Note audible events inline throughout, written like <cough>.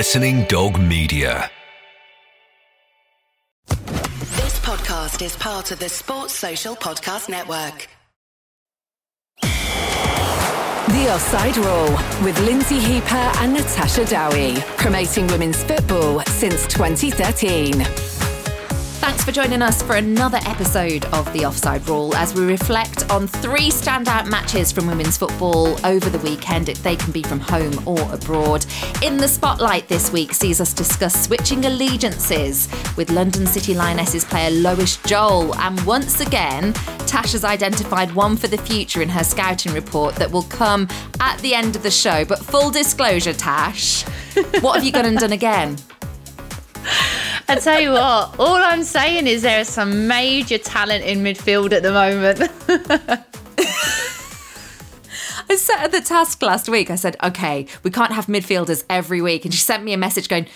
Listening Dog Media. This podcast is part of the Sports Social Podcast Network. The Offside Rule with Lynsey Hooper and Natasha Dowie, promoting women's football since 2013. Thanks for joining us for another episode of The Offside Rule as we reflect on three standout matches from women's football over the weekend. They can be from home or abroad. In the spotlight this week sees us discuss switching allegiances with London City Lionesses player Lois Joel. And once again, Tash has identified one for the future in her scouting report that will come at the end of the show. But full disclosure, Tash, what have you gone and done again? I tell you what, all I'm saying is there is some major talent in midfield at the moment. I set her the task last week. I said, okay, we can't have midfielders every week. And she sent me a message going,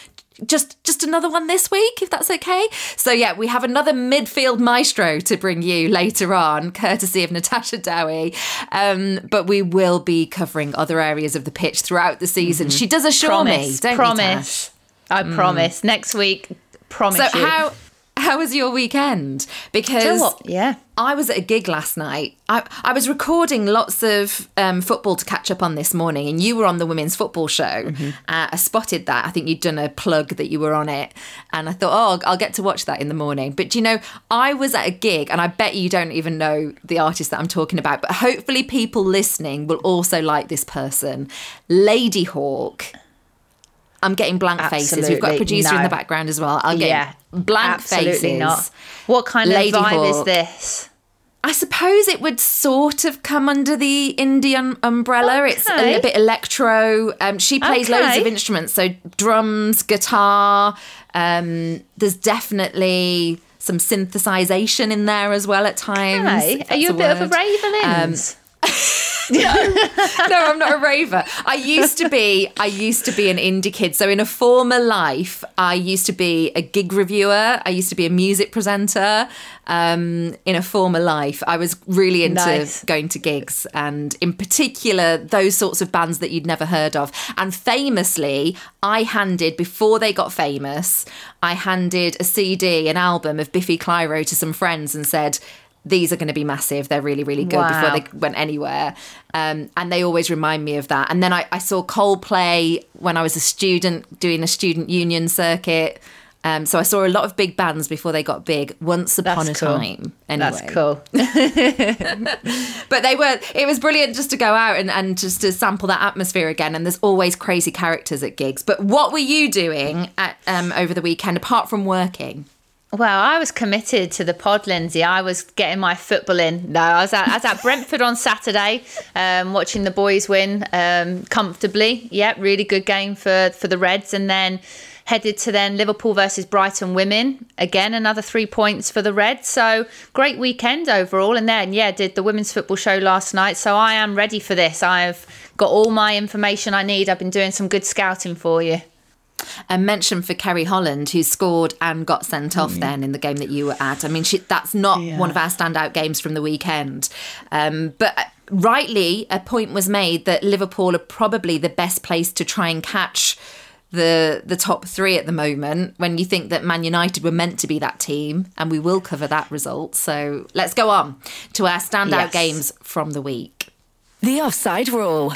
just just another one this week if that's okay so yeah we have another midfield maestro to bring you later on courtesy of natasha dowie um, but we will be covering other areas of the pitch throughout the season mm-hmm. she does assure promise, me don't promise i mm. promise next week promise so you. how how was your weekend? Because yeah, I was at a gig last night. I, I was recording lots of um, football to catch up on this morning, and you were on the women's football show. Mm-hmm. Uh, I spotted that. I think you'd done a plug that you were on it, and I thought, oh, I'll get to watch that in the morning. But you know, I was at a gig, and I bet you don't even know the artist that I'm talking about. But hopefully, people listening will also like this person, Ladyhawke. I'm getting blank Absolutely faces. We've got a producer no. in the background as well. I'll get yeah, blank absolutely faces. Not. What kind Lady of vibe Hawk. is this? I suppose it would sort of come under the indie um, umbrella. Okay. It's a little bit electro. Um, she plays Okay. loads of instruments, so drums, guitar. Um, there's definitely some synthesization in there as well at times. If are you a that's bit of a word. raver, <laughs> Linz? no, I'm not a <laughs> raver. I used to be. I used to be an indie kid. So in a former life, I used to be a gig reviewer. I used to be a music presenter. Um, in a former life, I was really into Nice. going to gigs, and in particular, those sorts of bands that you'd never heard of. And famously, I handed before they got famous, I handed a CD, an album of Biffy Clyro to some friends, and said. These are going to be massive. They're really, really good before they went anywhere. Um, and they always remind me of that. And then I, I saw Coldplay when I was a student doing a student union circuit. Um, so I saw a lot of big bands before they got big. Once upon That's a cool. time, anyway. That's cool. <laughs> <laughs> But they were. It was brilliant just to go out and, and just to sample that atmosphere again. And there's always crazy characters at gigs. But what were you doing at, um, over the weekend apart from working? Well, I was committed to the pod, Lynsey. I was getting my football in. No, I was at, I was at Brentford on Saturday, um, watching the boys win um, comfortably. Yeah, really good game for for the Reds, and then headed to then Liverpool versus Brighton women. Again, another three points for the Reds. So great weekend overall. And then yeah, did the women's football show last night. So I am ready for this. I've got all my information I need. I've been doing some good scouting for you. A mention for Kerry Holland, who scored and got sent off then in the game that you were at. I mean, she, that's not one of our standout games from the weekend. Um, but uh, rightly, a point was made that Liverpool are probably the best place to try and catch the the top three at the moment when you think that Man United were meant to be that team and we will cover that result so let's go on to our standout Yes. games from the week The Offside Rule,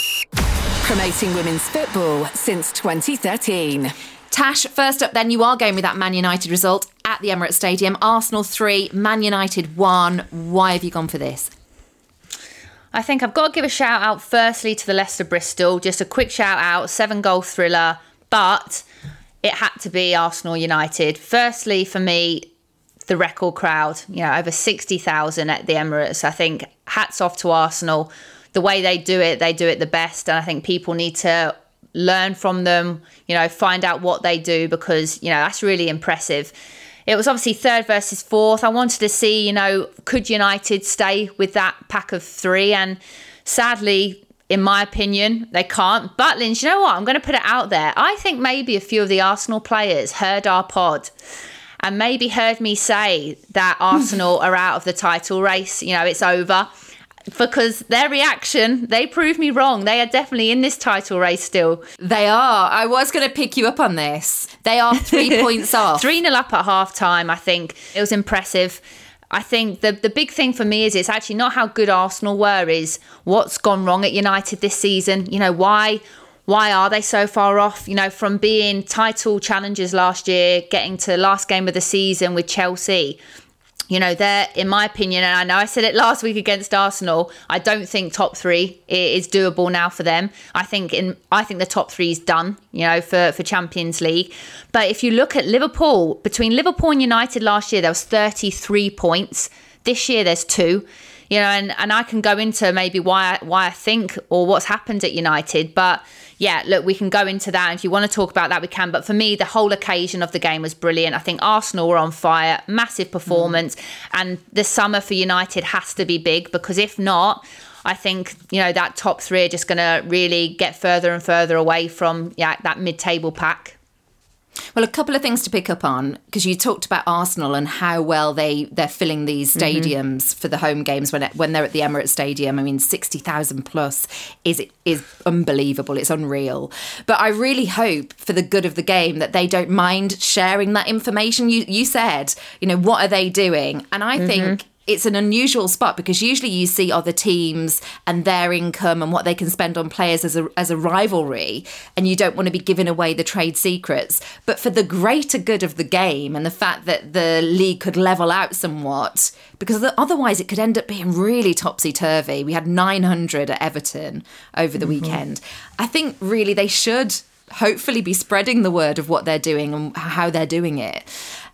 promoting women's football since 2013. Tash, first up, then you are going with that Man United result at the Emirates Stadium. Arsenal 3, Man United 1. Why have you gone for this? I think I've got to give a shout out firstly to the Leicester Bristol. Just a quick shout out, seven goal thriller, but it had to be Arsenal United. Firstly, for me, the record crowd, you know, over 60,000 at the Emirates. I think hats off to Arsenal. The way they do it, they do it the best. And I think people need to learn from them, you know, find out what they do because, you know, that's really impressive. It was obviously third versus fourth. I wanted to see, you know, could United stay with that pack of three? And sadly, in my opinion, they can't. But Lynn, you know what? I'm going to put it out there. I think maybe a few of the Arsenal players heard our pod and maybe heard me say that Arsenal <laughs> are out of the title race. You know, it's over. Because their reaction, they proved me wrong. They are definitely in this title race still. They are. I was going to pick you up on this. They are three <laughs> points off. 3 0 up at half time, I think. It was impressive. I think the the big thing for me is it's actually not how good Arsenal were, is what's gone wrong at United this season. You know, why why are they so far off? You know, from being title challengers last year, getting to last game of the season with Chelsea you know, they're, in my opinion, and I know I said it last week against Arsenal, I don't think top three is doable now for them. I think in I think the top three is done, you know, for, for Champions League. But if you look at Liverpool, between Liverpool and United last year, there was 33 points. This year there's two you know, and, and I can go into maybe why why I think or what's happened at United, but yeah, look, we can go into that. If you want to talk about that, we can. But for me, the whole occasion of the game was brilliant. I think Arsenal were on fire, massive performance, mm. and the summer for United has to be big because if not, I think you know that top three are just going to really get further and further away from yeah that mid-table pack. Well, a couple of things to pick up on because you talked about Arsenal and how well they they're filling these mm-hmm. stadiums mm-hmm. for the home games when it, when they're at the Emirates Stadium. I mean, sixty thousand plus is is unbelievable. It's unreal. But I really hope for the good of the game that they don't mind sharing that information. You you said, you know, what are they doing? And I mm-hmm. think it's an unusual spot because usually you see other teams and their income and what they can spend on players as a as a rivalry and you don't want to be giving away the trade secrets. But for the greater good of the game and the fact that the league could level out somewhat because otherwise it could end up being really topsy turvy we had 900 at Everton over the mm-hmm. weekend. I think really they should hopefully be spreading the word of what they're doing and how they're doing it.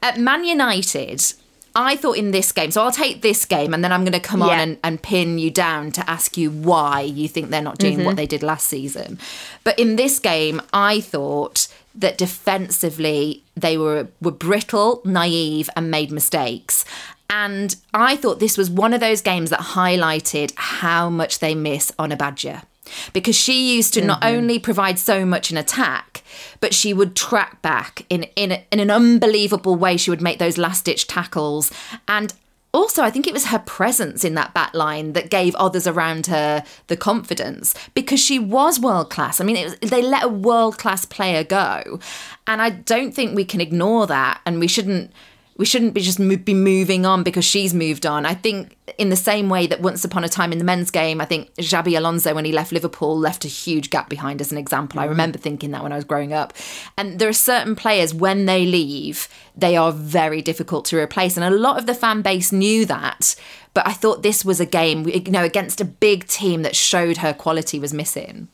At man united I thought in this game, so I'll take this game and then I'm going to come yeah. on and, and, pin you down to ask you why you think they're not doing mm-hmm. what they did last season. But in this game, I thought that defensively they were were brittle, naive, and made mistakes. And I thought this was one of those games that highlighted how much they miss Ona Batlle because she used to mm-hmm. not only provide so much in attack, but she would track back in in, a, in an unbelievable way. She would make those last ditch tackles, and also I think it was her presence in that back line that gave others around her the confidence because she was world class. I mean, was, they let a world class player go, and I don't think we can ignore that, and we shouldn't we shouldn't be just be moving on because she's moved on. I think in the same way that once upon a time in the men's game, I think Xabi Alonso when he left Liverpool left a huge gap behind as an example. I mm-hmm. remember thinking that when I was growing up. And there are certain players when they leave, they are very difficult to replace, and a lot of the fan base knew that. But I thought this was a game, you know, against a big team that showed her quality was missing.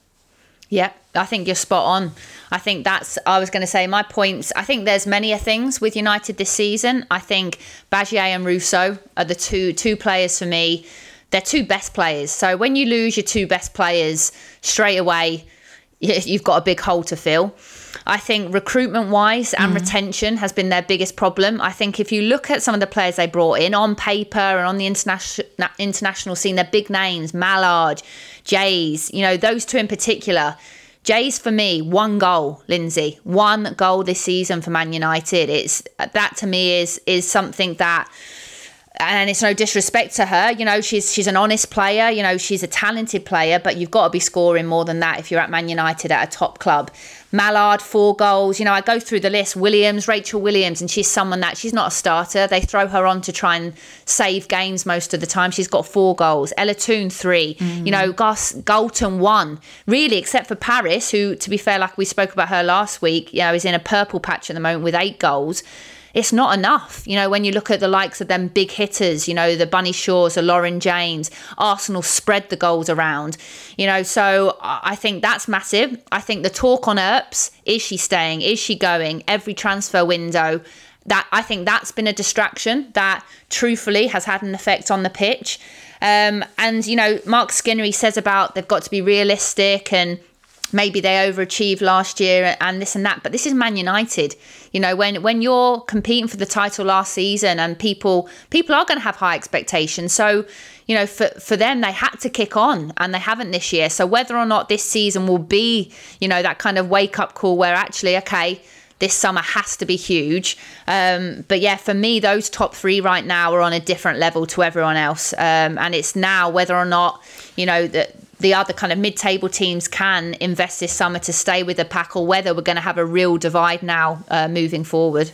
Yeah, I think you're spot on. I think that's I was going to say my points. I think there's many things with United this season. I think Batlle and Russo are the two two players for me. They're two best players. So when you lose your two best players straight away, you've got a big hole to fill. I think recruitment wise and mm. retention has been their biggest problem. I think if you look at some of the players they brought in on paper and on the international international scene, they're big names, Malard, Geyse, you know, those two in particular. Geyse for me, one goal, Lynsey, one goal this season for Man United. It's that to me is is something that and it's no disrespect to her you know she's she's an honest player you know she's a talented player but you've got to be scoring more than that if you're at man united at a top club. Malard four goals you know i go through the list williams rachel williams and she's someone that she's not a starter. They throw her on to try and save games most of the time. She's got four goals. Ella toone three. Mm. you know Gus Galton one. Really except for Parris who to be fair like we spoke about her last week you know is in a purple patch at the moment with eight goals it's not enough. You know, when you look at the likes of them big hitters, you know, the Bunny Shaws, the Lauren James, Arsenal spread the goals around, you know, so I think that's massive. I think the talk on Earps, is she staying? Is she going? Every transfer window, that I think that's been a distraction that truthfully has had an effect on the pitch. Um, and, you know, Mark Skinner, he says about they've got to be realistic and maybe they overachieved last year and this and that but this is man united you know when when you're competing for the title last season and people people are going to have high expectations so you know for for them they had to kick on and they haven't this year so whether or not this season will be you know that kind of wake up call where actually okay this summer has to be huge. Um, but yeah, for me, those top three right now are on a different level to everyone else. Um, and it's now whether or not, you know, that the other kind of mid-table teams can invest this summer to stay with the pack or whether we're going to have a real divide now uh, moving forward.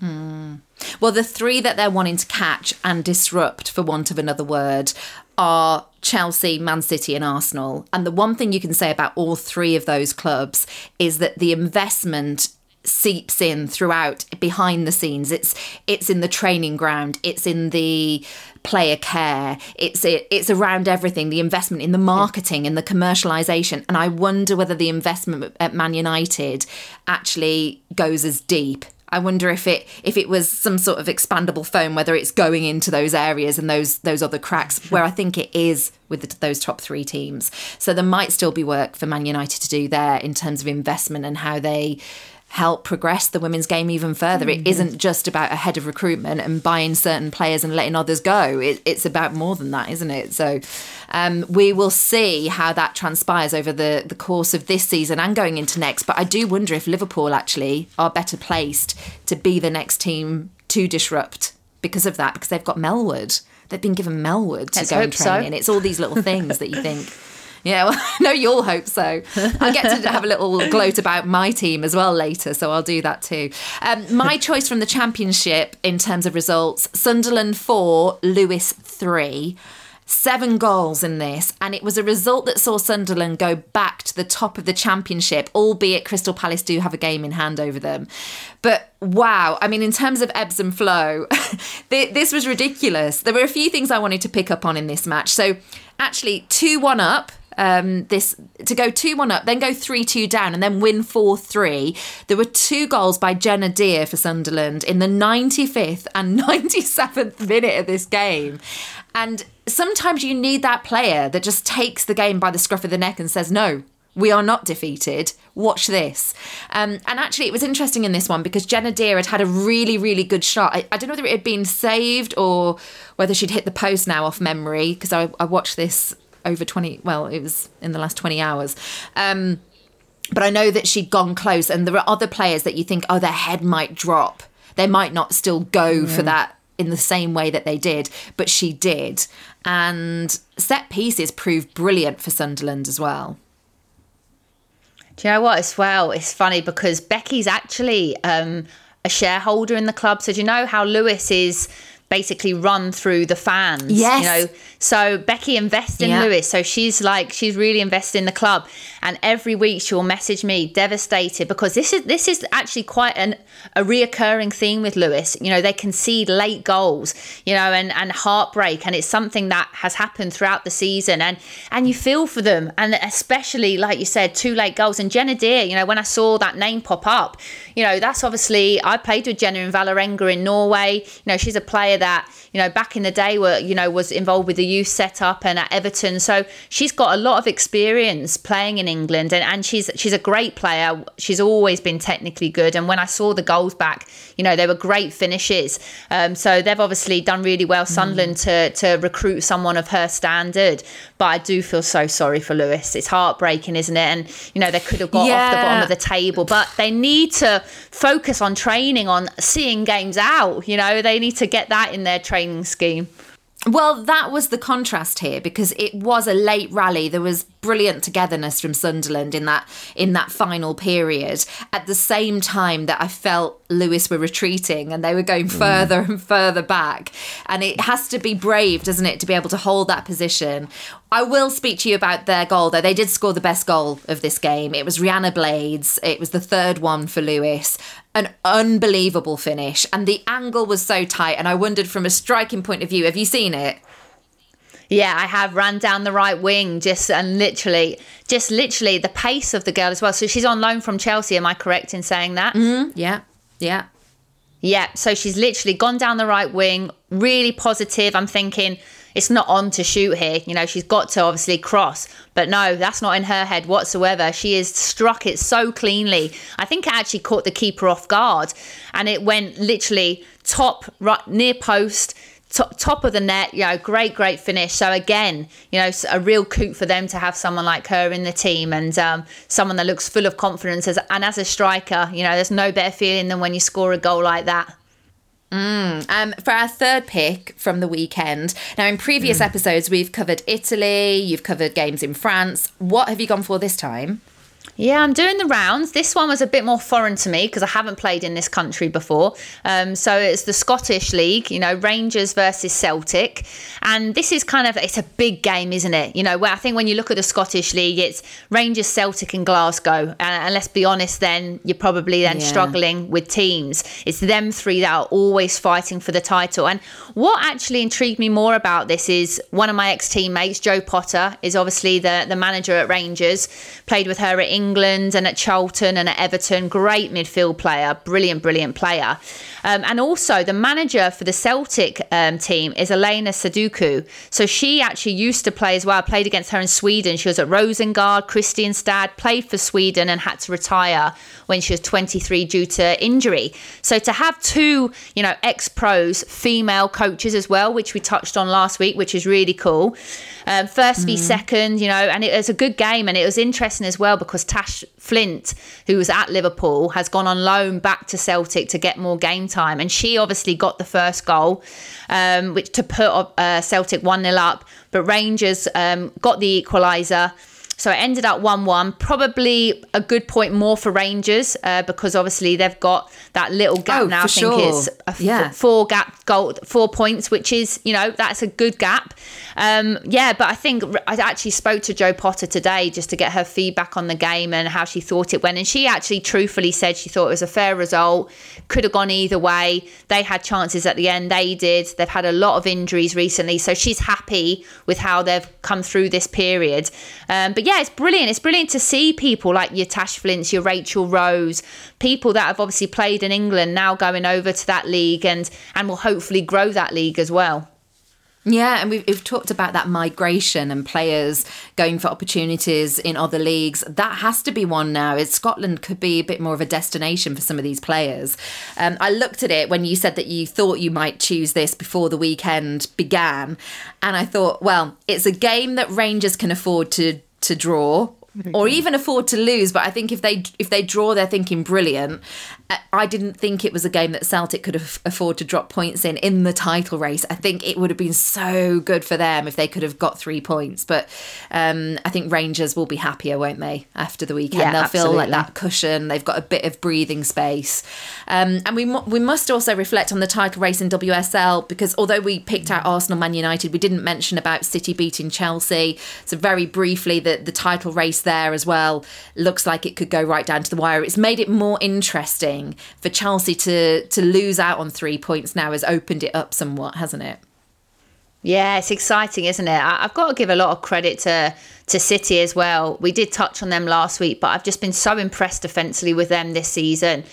Mm. Well, the three that they're wanting to catch and disrupt, for want of another word, are Chelsea, Man City, and Arsenal. And the one thing you can say about all three of those clubs is that the investment seeps in throughout behind the scenes. It's it's in the training ground. It's in the player care. It's it, it's around everything the investment in the marketing and the commercialization. And i wonder whether the investment at man united actually goes as deep. I wonder if it if it was some sort of expandable foam, whether it's going into those areas and those those other cracks, where I think it is with the, those top three teams. So there might still be work for Man United to do there in terms of investment and how they help progress the women's game even further. Mm-hmm. It isn't just about a head of recruitment and buying certain players and letting others go. It, it's about more than that, isn't it? So um, we will see how that transpires over the, the course of this season and going into next. But I do wonder if Liverpool actually are better placed to be the next team to disrupt because of that, because they've got Melwood. They've been given Melwood to Let's go and train so. in. It's all these little things that you think. <laughs> Yeah, well, <laughs> no, you'll hope so. I get to have a little <laughs> gloat about my team as well later, so I'll do that too. Um, my <laughs> choice from the championship in terms of results Sunderland 4, Lewes 3 seven goals in this, and it was a result that saw Sunderland go back to the top of the championship, albeit Crystal Palace do have a game in hand over them. But wow, I mean, in terms of ebbs and flow, this was ridiculous. There were a few things I wanted to pick up on in this match. So, actually, 2 1 up um, this to go 2 1 up, then go 3 2 down, and then win 4 3. There were two goals by Jenna Dear for Sunderland in the 95th and <laughs> 97th minute of this game. And sometimes you need that player that just takes the game by the scruff of the neck and says, no, we are not defeated. Watch this. Um, and actually, it was interesting in this one because Jenna Dear had had a really, really good shot. I, I, don't know whether it had been saved or whether she'd hit the post now off memory because I, I watched this over 20, well, it was in the last 20 hours. Um, but I know that she'd gone close, and there are other players that you think, oh, their head might drop. They might not still go mm. for that in the same way that they did, but she did. And set pieces proved brilliant for Sunderland as well. Do you know what? As well, it's funny because Becky's actually um, a shareholder in the club. So do you know how Lewes is basically run through the fans. Yes. You know, so Becky invests in yeah. Lewes. So she's like, she's really invested in the club. And every week she'll message me devastated because this is this is actually quite an a reoccurring theme with Lewes. You know, they concede late goals, you know, and, and heartbreak. And it's something that has happened throughout the season. And and you feel for them. And especially, like you said, two late goals. And Jenna Dear, you know, when I saw that name pop up, you know, that's obviously I played with Jenna in Vålerenga in Norway. You know, she's a player that, you know, back in the day were, you know, was involved with the youth setup and at Everton. So she's got a lot of experience playing in England and, and she's she's a great player. She's always been technically good. And when I saw the goals back, you know, they were great finishes. Um, so they've obviously done really well, mm. Sunderland, mm. to to recruit someone of her standard. But I do feel so sorry for Lewes. It's heartbreaking, isn't it? And you know, they could have got yeah. off the bottom of the table, but they need to focus on training, on seeing games out. You know, they need to get that in their training scheme. Well, that was the contrast here because it was a late rally. There was brilliant togetherness from Sunderland in that in that final period. At the same time that I felt Lewes were retreating and they were going mm. further and further back. And it has to be brave, doesn't it, to be able to hold that position. I will speak to you about their goal though. They did score the best goal of this game. It was Rihanna Blades. It was the third one for Lewes An unbelievable finish. And the angle was so tight. And I wondered from a striking point of view, have you seen it? Yeah, I have ran down the right wing just and literally, just literally the pace of the girl as well. So she's on loan from Chelsea. Am I correct in saying that? Mm, yeah, yeah. Yeah, so she's literally gone down the right wing, really positive. I'm thinking it's not on to shoot here. You know, she's got to obviously cross, but no, that's not in her head whatsoever. She has struck it so cleanly. I think it actually caught the keeper off guard and it went literally top right near post top, top of the net, you know, great, great finish. So again, you know, a real coup for them to have someone like her in the team and um, someone that looks full of confidence. As, and as a striker, you know, there's no better feeling than when you score a goal like that. Mm. Um, for our third pick from the weekend. Now, in previous mm. episodes, we've covered Italy, you've covered games in France. What have you gone for this time? Yeah, I'm doing the rounds. This one was a bit more foreign to me because I haven't played in this country before. Um, so it's the Scottish League, you know, Rangers versus Celtic. And this is kind of, it's a big game, isn't it? You know, where I think when you look at the Scottish League, it's Rangers, Celtic, and Glasgow. And, and let's be honest, then you're probably then yeah. struggling with teams. It's them three that are always fighting for the title. And what actually intrigued me more about this is one of my ex teammates, Jo Potter, is obviously the, the manager at Rangers, played with her at England England and at Charlton and at Everton. Great midfield player, brilliant, brilliant player. Um, and also, the manager for the Celtic um, team is Elena Sadiku. So she actually used to play as well. Played against her in Sweden. She was at Rosengard, Kristianstad, played for Sweden, and had to retire when she was 23 due to injury. So to have two, you know, ex pros, female coaches as well, which we touched on last week, which is really cool. Um, first mm. v second, you know, and it was a good game, and it was interesting as well because Tash Flint, who was at Liverpool, has gone on loan back to Celtic to get more game time. And she obviously got the first goal, um, which to put uh, Celtic 1 0 up. But Rangers um, got the equaliser. So it ended up 1 1. Probably a good point more for Rangers uh, because obviously they've got that little gap oh, now. I think sure. it's a f- yeah. four gap goal, four points, which is, you know, that's a good gap. Um, yeah, but I think I actually spoke to Jo Potter today just to get her feedback on the game and how she thought it went. And she actually truthfully said she thought it was a fair result, could have gone either way. They had chances at the end, they did. They've had a lot of injuries recently. So she's happy with how they've come through this period. Um, but yeah, it's brilliant. It's brilliant to see people like your Tash Flints, your Rachel Rose, people that have obviously played in England now going over to that league and and will hopefully grow that league as well. Yeah, and we've, we've, talked about that migration and players going for opportunities in other leagues. That has to be one now. It's Scotland could be a bit more of a destination for some of these players. Um, I looked at it when you said that you thought you might choose this before the weekend began, and I thought, well, it's a game that Rangers can afford to to draw or even afford to lose. But I think if they if they draw, they're thinking brilliant. I didn't think it was a game that Celtic could have afford to drop points in in the title race. I think it would have been so good for them if they could have got three points. But um, I think Rangers will be happier, won't they, after the weekend? Yeah, They'll absolutely. feel like that cushion. They've got a bit of breathing space. Um, and we we must also reflect on the title race in WSL because although we picked out Arsenal, Man United, we didn't mention about City beating Chelsea. So very briefly, the the title race there as well looks like it could go right down to the wire. It's made it more interesting for Chelsea to to lose out on three points now has opened it up somewhat, hasn't it? Yeah, it's exciting, isn't it? I've got to give a lot of credit to to City as well. We did touch on them last week, but I've just been so impressed defensively with them this season.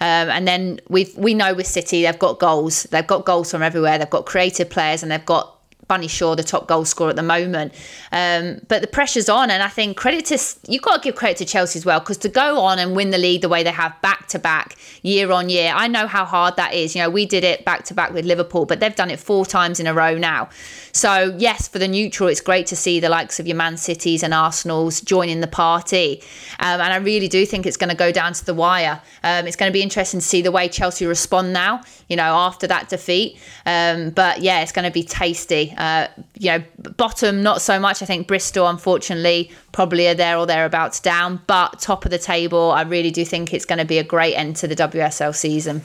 Um, and then we we know with City they've got goals. They've got goals from everywhere. They've got creative players and they've got Bunny Shaw, the top goal scorer at the moment. Um, but the pressure's on, and I think credit to you've got to give credit to Chelsea as well because to go on and win the league the way they have back to back, year on year, I know how hard that is. You know, we did it back to back with Liverpool, but they've done it four times in a row now. So yes, for the neutral, it's great to see the likes of your Man Cities and Arsenal's joining the party, um, and I really do think it's going to go down to the wire. Um, it's going to be interesting to see the way Chelsea respond now. You know, after that defeat, um, but yeah, it's going to be tasty. Uh, you know, bottom not so much. I think Bristol, unfortunately, probably are there or thereabouts down. But top of the table, I really do think it's going to be a great end to the WSL season.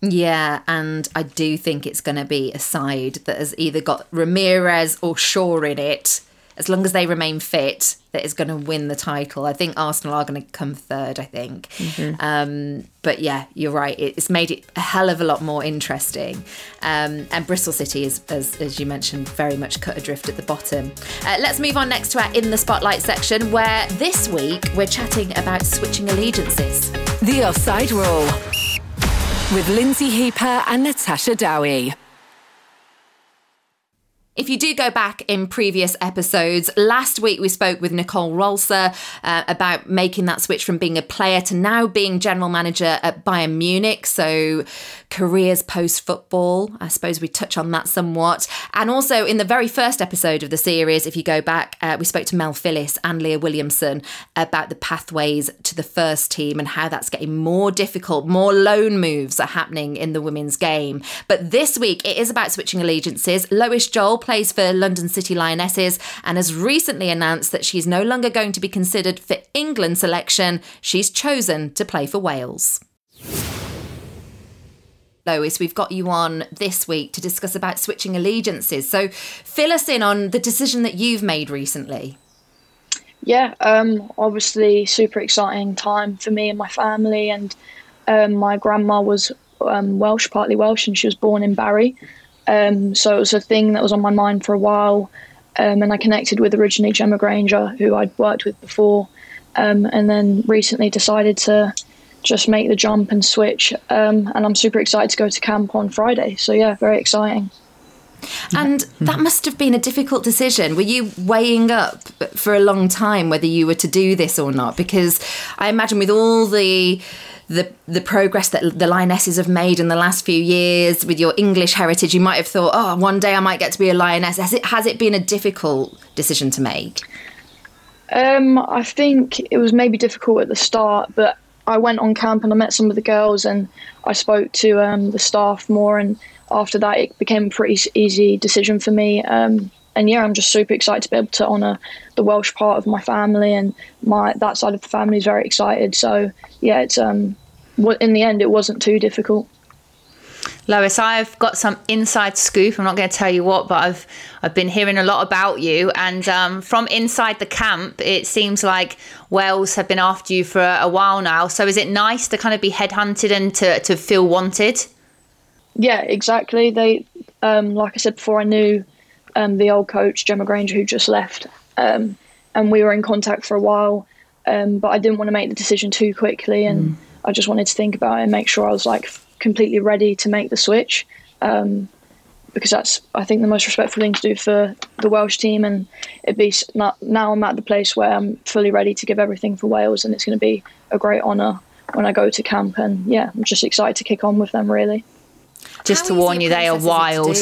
Yeah, and I do think it's going to be a side that has either got Ramirez or Shaw in it as long as they remain fit, that is going to win the title. I think Arsenal are going to come third, I think. Mm-hmm. Um, but yeah, you're right. It's made it a hell of a lot more interesting. Um, and Bristol City is, as, as, you mentioned, very much cut adrift at the bottom. Uh, let's move on next to our In the Spotlight section, where this week we're chatting about switching allegiances. The Offside Rule with Lynsey Hooper and Natasha Dowie. If you do go back in previous episodes, last week we spoke with Nicole Rolser uh, about making that switch from being a player to now being general manager at Bayern Munich. So, careers post football. I suppose we touch on that somewhat. And also, in the very first episode of the series, if you go back, uh, we spoke to Mel Phillis and Leah Williamson about the pathways to the first team and how that's getting more difficult. More loan moves are happening in the women's game. But this week, it is about switching allegiances. Lois Joel plays for London City Lionesses and has recently announced that she's no longer going to be considered for England selection. She's chosen to play for Wales. Lois, we've got you on this week to discuss about switching allegiances. So fill us in on the decision that you've made recently. Yeah, um, obviously super exciting time for me and my family. And um, my grandma was um, Welsh, partly Welsh, and she was born in Barry. Um, so it was a thing that was on my mind for a while. Um, and I connected with originally Gemma Grainger, who I'd worked with before, um, and then recently decided to just make the jump and switch. Um, and I'm super excited to go to camp on Friday. So yeah, very exciting. And that must have been a difficult decision. Were you weighing up for a long time whether you were to do this or not? Because I imagine with all the the the progress that the lionesses have made in the last few years with your English heritage, you might have thought, oh, one day I might get to be a lioness. Has it has it been a difficult decision to make? Um, I think it was maybe difficult at the start, but I went on camp and I met some of the girls and I spoke to um, the staff more. And after that, it became a pretty easy decision for me. Um, and yeah, I'm just super excited to be able to honour the Welsh part of my family, and my that side of the family is very excited. So yeah, it's um, in the end, it wasn't too difficult. Lois, I've got some inside scoop. I'm not going to tell you what, but I've I've been hearing a lot about you, and um, from inside the camp, it seems like Wales have been after you for a, a while now. So is it nice to kind of be headhunted and to to feel wanted? Yeah, exactly. They, um, like I said before, I knew um, the old coach Gemma Grainger who just left, um, and we were in contact for a while. Um, but I didn't want to make the decision too quickly, and mm. I just wanted to think about it and make sure I was like completely ready to make the switch. Um, because that's I think the most respectful thing to do for the Welsh team, and it'd be now I'm at the place where I'm fully ready to give everything for Wales, and it's going to be a great honour when I go to camp, and yeah, I'm just excited to kick on with them really. Just How to warn you, they are wild.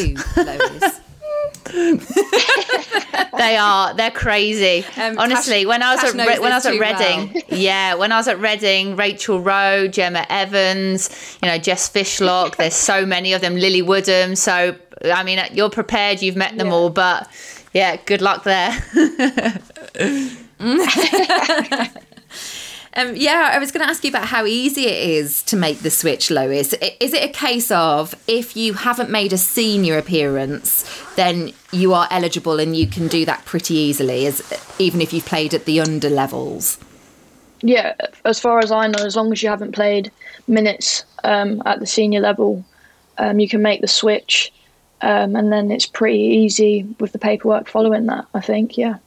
<laughs> they are. They're crazy. Um, Honestly, Tash, when I was Tash at Re- when I was at Reading, well. yeah, when I was at Reading, Rachel Rowe, Gemma Evans, you know, Jess Fishlock. <laughs> there's so many of them. Lily Woodham. So I mean, you're prepared. You've met them yeah. all, but yeah, good luck there. <laughs> Um, yeah, I was going to ask you about how easy it is to make the switch, Lois. Is it a case of if you haven't made a senior appearance, then you are eligible and you can do that pretty easily, as even if you've played at the under levels? Yeah, as far as I know, as long as you haven't played minutes um, at the senior level, um, you can make the switch, um, and then it's pretty easy with the paperwork following that. I think, yeah.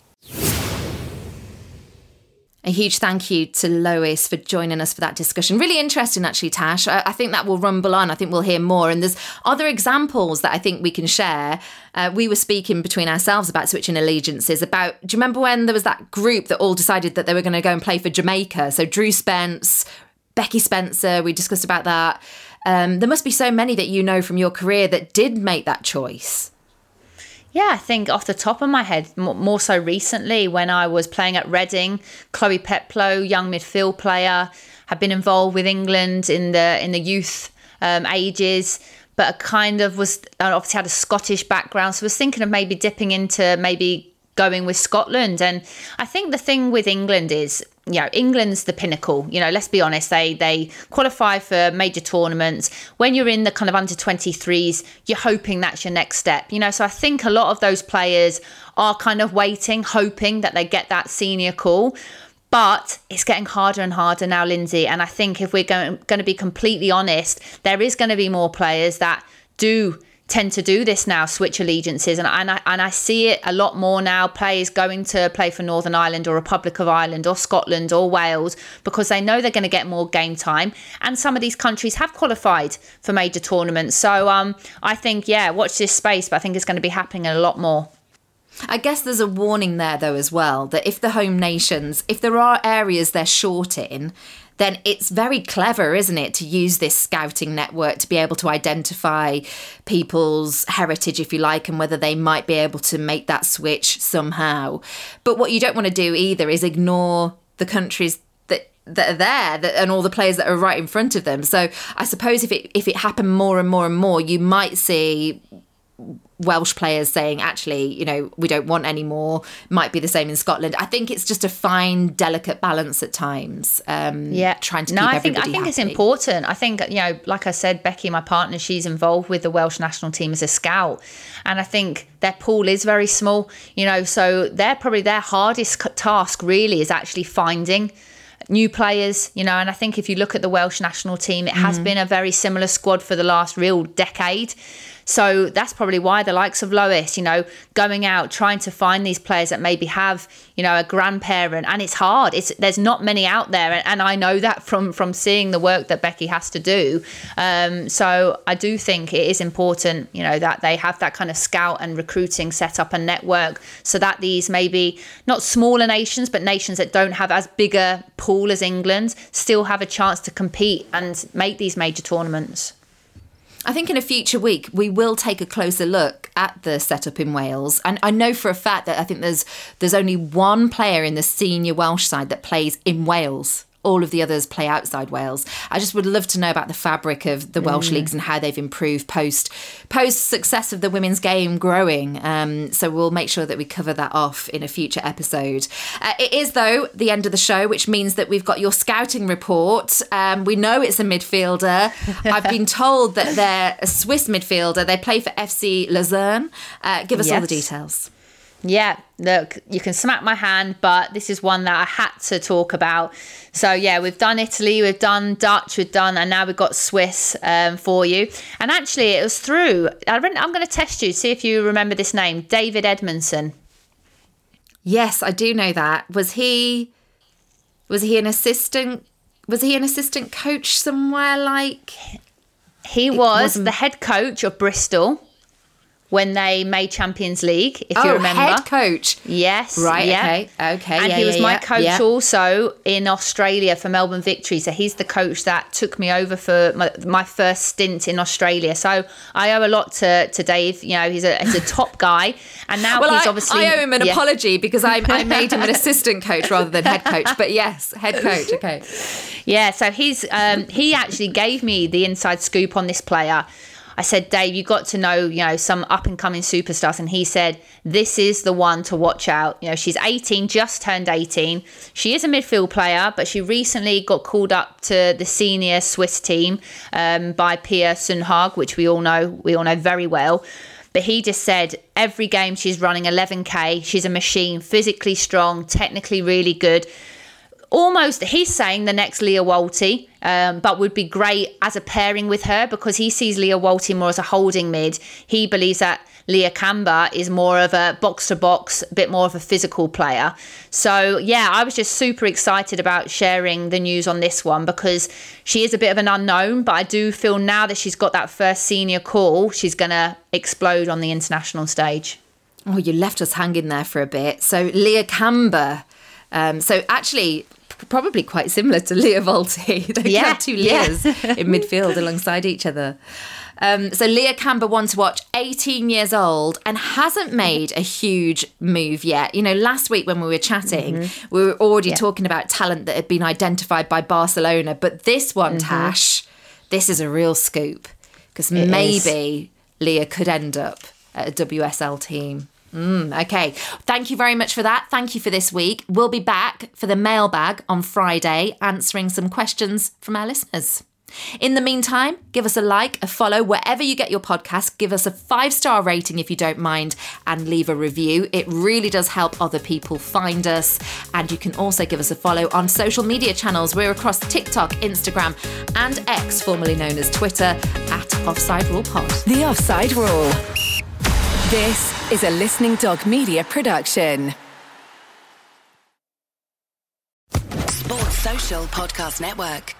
A huge thank you to Lois for joining us for that discussion. Really interesting, actually, Tash. I, I think that will rumble on. I think we'll hear more. And there's other examples that I think we can share. Uh, we were speaking between ourselves about switching allegiances. About do you remember when there was that group that all decided that they were going to go and play for Jamaica? So Drew Spence, Becky Spencer. We discussed about that. Um, there must be so many that you know from your career that did make that choice. Yeah, I think off the top of my head, more so recently when I was playing at Reading, Chloe Peplow, young midfield player, had been involved with England in the in the youth um, ages, but kind of was obviously had a Scottish background, so was thinking of maybe dipping into maybe going with Scotland. And I think the thing with England is, you know, England's the pinnacle. You know, let's be honest, they they qualify for major tournaments. When you're in the kind of under 23s, you're hoping that's your next step. You know, so I think a lot of those players are kind of waiting, hoping that they get that senior call. But it's getting harder and harder now, Lynsey. And I think if we're going, going to be completely honest, there is going to be more players that do tend to do this now, switch allegiances, and, and I and I see it a lot more now. Players going to play for Northern Ireland or Republic of Ireland or Scotland or Wales because they know they're going to get more game time, and some of these countries have qualified for major tournaments. So um, I think yeah, watch this space, but I think it's going to be happening a lot more. I guess there's a warning there though as well that if the home nations, if there are areas they're short in, then it's very clever, isn't it, to use this scouting network to be able to identify people's heritage, if you like, and whether they might be able to make that switch somehow. But what you don't want to do either is ignore the countries that are there that, and all the players that are right in front of them. So I suppose if it if it happened more and more and more, you might see Welsh players saying, actually, you know, we don't want any more. Might be the same in Scotland. I think it's just a fine, delicate balance at times. Um, yeah, trying to no, I think I think it's important. I think you know, like I said, Becky, my partner, she's involved with the Welsh national team as a scout, and I think their pool is very small. You know, so they're probably their hardest task really is actually finding new players, you know, and I think if you look at the Welsh national team, it has been a very similar squad for the last real decade. So that's probably why the likes of Lois, you know, going out trying to find these players that maybe have, you know, a grandparent, and it's hard. It's there's not many out there, and, and I know that from from seeing the work that Becky has to do. Um, so I do think it is important, you know, that they have that kind of scout and recruiting set up and network, so that these maybe not smaller nations, but nations that don't have as big a pool as England still have a chance to compete and make these major tournaments. I think in a future week we will take a closer look at the setup in Wales, and I know for a fact that I think there's there's only one player in the senior Welsh side that plays in Wales. All of the others play outside Wales. I just would love to know about the fabric of the Welsh leagues and how they've improved post post success of the women's game growing. Um, so we'll make sure that we cover that off in a future episode. Uh, it is though the end of the show, which means that we've got your scouting report. Um, we know it's a midfielder. <laughs> I've been told that they're a Swiss midfielder. They play for FC Luzern. Uh, give us all the details. Yeah, look, you can smack my hand, but this is one that I had to talk about. So, yeah, we've done Italy, we've done Dutch, we've done, and now we've got Swiss um, for you. And actually, it was through, I'm going to test you, see if you remember this name David Edmondson. Yes, I do know that. Was he was he an assistant was he an assistant coach somewhere like He was the head coach of Bristol when they made Champions League, if oh, you remember. head coach. Yes. Right, yeah. okay, okay, And yeah, he was yeah, my coach also in Australia for Melbourne Victory. So he's the coach that took me over for my, my first stint in Australia. So I owe a lot to, to Dave. You know, he's a, he's a top guy. And now Well, he's I, obviously. I owe him an apology because I, I <laughs> made him an assistant coach rather than head coach. But yes, head coach. Okay. Yeah, so he's um, he actually gave me the inside scoop on this player. I said, Dave, you got to know, you know, some up and coming superstars, and he said, this is the one to watch out. You know, she's 18, just turned 18. She is a midfield player, but she recently got called up to the senior Swiss team um, by Pia Sundhage, which we all know, we all know very well. But he just said every game she's running 11k. She's a machine, physically strong, technically really good almost he's saying the next Lia Wälti, um, but would be great as a pairing with her because he sees Lia Wälti more as a holding mid. He believes that Leah Camber is more of a box to box, a bit more of a physical player. So yeah, I was just super excited about sharing the news on this one because she is a bit of an unknown, but I do feel now that she's got that first senior call, she's gonna explode on the international stage. Oh, you left us hanging there for a bit. So Leah Camber. Um, so actually, probably quite similar to Lia Wälti. <laughs> they Yeah, have two yeah. In <laughs> midfield alongside each other. Um, so Leah Camber, one to watch, 18 years old, and hasn't made a huge move yet. You know, last week when we were chatting, we were already talking about talent that had been identified by Barcelona. But this one, Tash, this is a real scoop because maybe Leah could end up at a WSL team. Mm, okay. Thank you very much for that. Thank you for this week. We'll be back for the mailbag on Friday answering some questions from our listeners. In the meantime, give us a like, a follow wherever you get your podcast. Give us a five star rating if you don't mind, and leave a review. It really does help other people find us. And you can also give us a follow on social media channels. We're across TikTok, Instagram, and X, formerly known as Twitter, at Offside Rule Pod. The Offside Rule. This is a Listening Dog Media production. Sports Social Podcast Network.